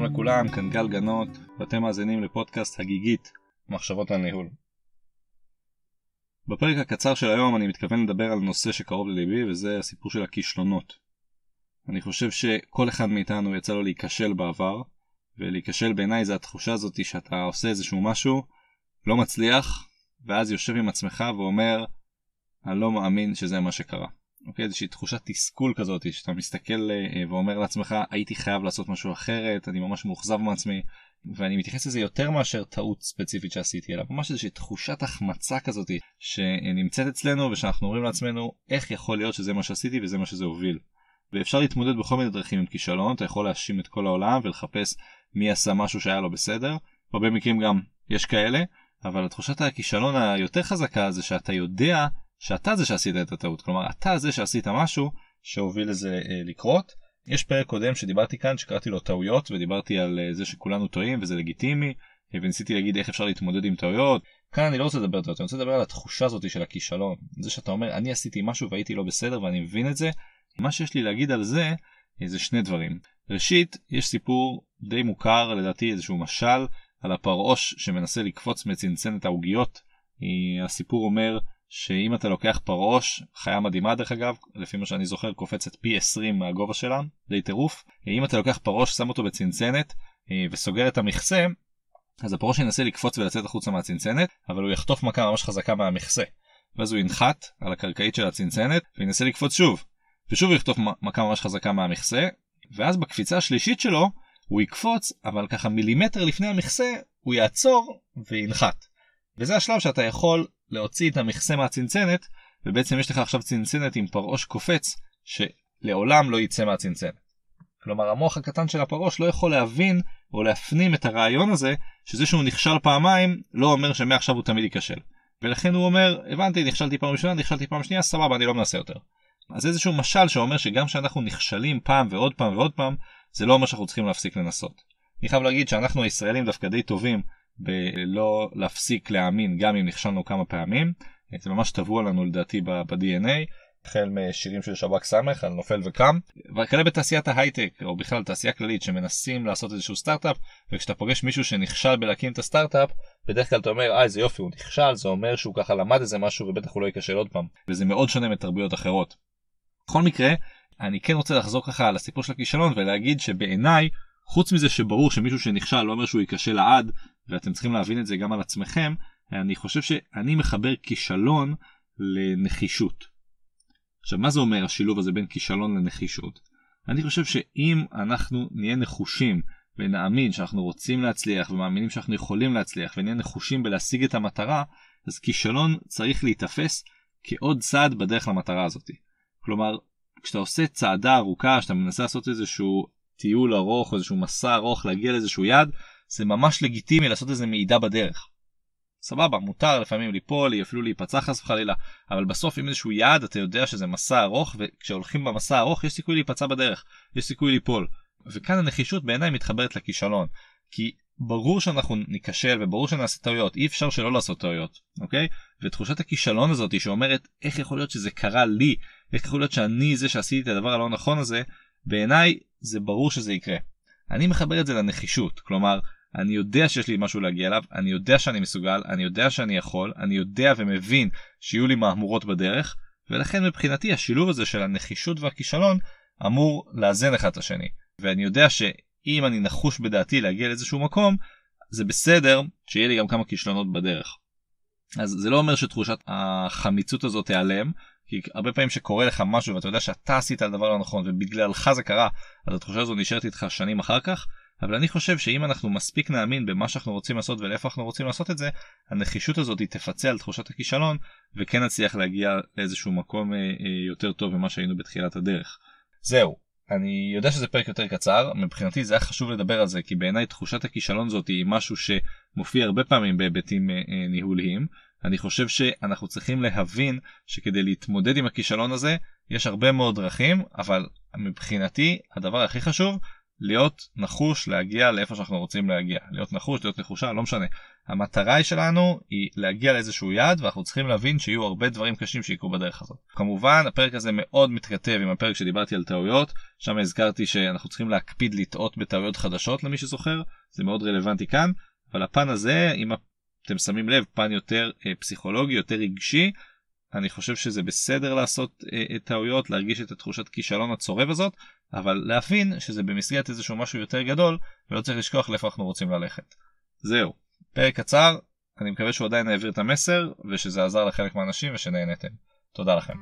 לכולם, כאן גל גנות, ואתם מאזינים לפודקאסט הגיגית, מחשבות על ניהול. בפרק הקצר של היום אני מתכוון לדבר על נושא שקרוב לליבי, וזה הסיפור של הכישלונות. אני חושב שכל אחד מאיתנו יצא לו להיכשל בעבר, ולהיכשל בעיניי זה התחושה הזאת שאתה עושה איזשהו משהו, לא מצליח, ואז יושב עם עצמך ואומר, אני לא מאמין שזה מה שקרה. אוקיי? איזושהי תחושת תסכול כזאת שאתה מסתכל אה, ואומר לעצמך הייתי חייב לעשות משהו אחרת אני ממש מאוכזב מעצמי ואני מתייחס לזה יותר מאשר טעות ספציפית שעשיתי אלא ממש איזושהי תחושת החמצה כזאת שנמצאת אצלנו ושאנחנו אומרים לעצמנו איך יכול להיות שזה מה שעשיתי וזה מה שזה הוביל. ואפשר להתמודד בכל מיני דרכים עם כישלון אתה יכול להאשים את כל העולם ולחפש מי עשה משהו שהיה לו בסדר הרבה מקרים גם יש כאלה אבל תחושת הכישלון היותר חזקה זה שאתה יודע שאתה זה שעשית את הטעות כלומר אתה זה שעשית משהו שהוביל לזה אה, לקרות. יש פרק קודם שדיברתי כאן שקראתי לו טעויות ודיברתי על אה, זה שכולנו טועים וזה לגיטימי אה, וניסיתי להגיד איך אפשר להתמודד עם טעויות. כאן אני לא רוצה לדבר טעויות אני רוצה לדבר על התחושה הזאת של הכישלון זה שאתה אומר אני עשיתי משהו והייתי לא בסדר ואני מבין את זה. מה שיש לי להגיד על זה זה שני דברים. ראשית יש סיפור די מוכר לדעתי איזשהו משל על הפרעוש שמנסה לקפוץ מצנצנת העוגיות. הסיפור אומר שאם אתה לוקח פרעוש, חיה מדהימה דרך אגב, לפי מה שאני זוכר קופצת פי 20 מהגובה שלה, די טירוף, אם אתה לוקח פרעוש, שם אותו בצנצנת אה, וסוגר את המכסה, אז הפרעוש ינסה לקפוץ ולצאת החוצה מהצנצנת, אבל הוא יחטוף מכה ממש חזקה מהמכסה. ואז הוא ינחת על הקרקעית של הצנצנת וינסה לקפוץ שוב, ושוב הוא יחטוף מכה ממש חזקה מהמכסה, ואז בקפיצה השלישית שלו הוא יקפוץ, אבל ככה מילימטר לפני המכסה הוא יעצור וינחת. וזה השלב שאתה יכול להוציא את המכסה מהצנצנת, ובעצם יש לך עכשיו צנצנת עם פרעוש קופץ, שלעולם לא יצא מהצנצנת. כלומר המוח הקטן של הפרעוש לא יכול להבין או להפנים את הרעיון הזה, שזה שהוא נכשל פעמיים, לא אומר שמעכשיו הוא תמיד ייכשל. ולכן הוא אומר, הבנתי, נכשלתי פעם ראשונה, נכשלתי פעם שנייה, סבבה, אני לא מנסה יותר. אז איזשהו משל שאומר שגם כשאנחנו נכשלים פעם ועוד פעם ועוד פעם, זה לא אומר שאנחנו צריכים להפסיק לנסות. אני חייב להגיד שאנחנו הישראלים דווקא די טובים בלא להפסיק להאמין גם אם נכשלנו כמה פעמים. זה ממש טבוע לנו לדעתי ב-DNA. החל משירים של שב"כ סמך על נופל וקם וכאלה בתעשיית ההייטק או בכלל תעשייה כללית שמנסים לעשות איזשהו סטארט-אפ וכשאתה פוגש מישהו שנכשל בלהקים את הסטארט-אפ בדרך כלל אתה אומר אה איזה יופי הוא נכשל זה אומר שהוא ככה למד איזה משהו ובטח הוא לא ייכשל עוד פעם וזה מאוד שונה מתרבויות אחרות. בכל מקרה אני כן רוצה לחזור ככה על הסיפור של הכישלון ולהגיד שבעיניי חוץ מזה שברור שמישהו שנכשל לא אומר שהוא ייכשל לעד ואתם צריכים להבין את זה גם על עצמכם, אני חושב שאני מחבר כישלון לנחישות. עכשיו מה זה אומר השילוב הזה בין כישלון לנחישות? אני חושב שאם אנחנו נהיה נחושים ונאמין שאנחנו רוצים להצליח ומאמינים שאנחנו יכולים להצליח ונהיה נחושים בלהשיג את המטרה, אז כישלון צריך להיתפס כעוד צעד בדרך למטרה הזאת. כלומר, כשאתה עושה צעדה ארוכה, שאתה מנסה לעשות איזשהו טיול ארוך או איזשהו מסע ארוך להגיע לאיזשהו יעד, זה ממש לגיטימי לעשות איזה מעידה בדרך. סבבה, מותר לפעמים ליפול, אפילו להיפצע חס וחלילה, אבל בסוף עם איזשהו יעד אתה יודע שזה מסע ארוך, וכשהולכים במסע ארוך יש סיכוי להיפצע בדרך, יש סיכוי ליפול. וכאן הנחישות בעיניי מתחברת לכישלון. כי ברור שאנחנו ניכשל וברור שנעשה טעויות, אי אפשר שלא לעשות טעויות, אוקיי? ותחושת הכישלון הזאת שאומרת איך יכול להיות שזה קרה לי, איך יכול להיות שאני זה שעשיתי את הדבר הלא נכון הזה, בעיניי זה ברור שזה יקרה. אני מחבר את זה לנחישות, כלומר, אני יודע שיש לי משהו להגיע אליו, אני יודע שאני מסוגל, אני יודע שאני יכול, אני יודע ומבין שיהיו לי מהמורות בדרך, ולכן מבחינתי השילוב הזה של הנחישות והכישלון אמור לאזן אחד את השני. ואני יודע שאם אני נחוש בדעתי להגיע לאיזשהו מקום, זה בסדר שיהיה לי גם כמה כישלונות בדרך. אז זה לא אומר שתחושת החמיצות הזאת תיעלם, כי הרבה פעמים שקורה לך משהו ואתה יודע שאתה עשית על דבר לא נכון ובגללך זה קרה, אז התחושה הזו נשארת איתך שנים אחר כך. אבל אני חושב שאם אנחנו מספיק נאמין במה שאנחנו רוצים לעשות ולאיפה אנחנו רוצים לעשות את זה, הנחישות הזאת תפצה על תחושת הכישלון וכן נצליח להגיע לאיזשהו מקום אה, אה, יותר טוב ממה שהיינו בתחילת הדרך. זהו, אני יודע שזה פרק יותר קצר, מבחינתי זה היה חשוב לדבר על זה כי בעיניי תחושת הכישלון הזאת היא משהו שמופיע הרבה פעמים בהיבטים אה, ניהוליים. אני חושב שאנחנו צריכים להבין שכדי להתמודד עם הכישלון הזה יש הרבה מאוד דרכים אבל מבחינתי הדבר הכי חשוב להיות נחוש להגיע לאיפה שאנחנו רוצים להגיע. להיות נחוש, להיות נחושה, לא משנה. המטרה שלנו היא להגיע לאיזשהו יעד ואנחנו צריכים להבין שיהיו הרבה דברים קשים שיקרו בדרך הזאת. כמובן הפרק הזה מאוד מתכתב עם הפרק שדיברתי על טעויות, שם הזכרתי שאנחנו צריכים להקפיד לטעות בטעויות חדשות למי שזוכר, זה מאוד רלוונטי כאן, אבל הפן הזה, אם אתם שמים לב, פן יותר אה, פסיכולוגי, יותר רגשי, אני חושב שזה בסדר לעשות אה, טעויות, להרגיש את התחושת כישלון הצורב הזאת, אבל להבין שזה במסגרת איזשהו משהו יותר גדול, ולא צריך לשכוח לאיפה אנחנו רוצים ללכת. זהו, פרק קצר, אני מקווה שהוא עדיין העביר את המסר, ושזה עזר לחלק מהאנשים ושנהנתם. תודה לכם.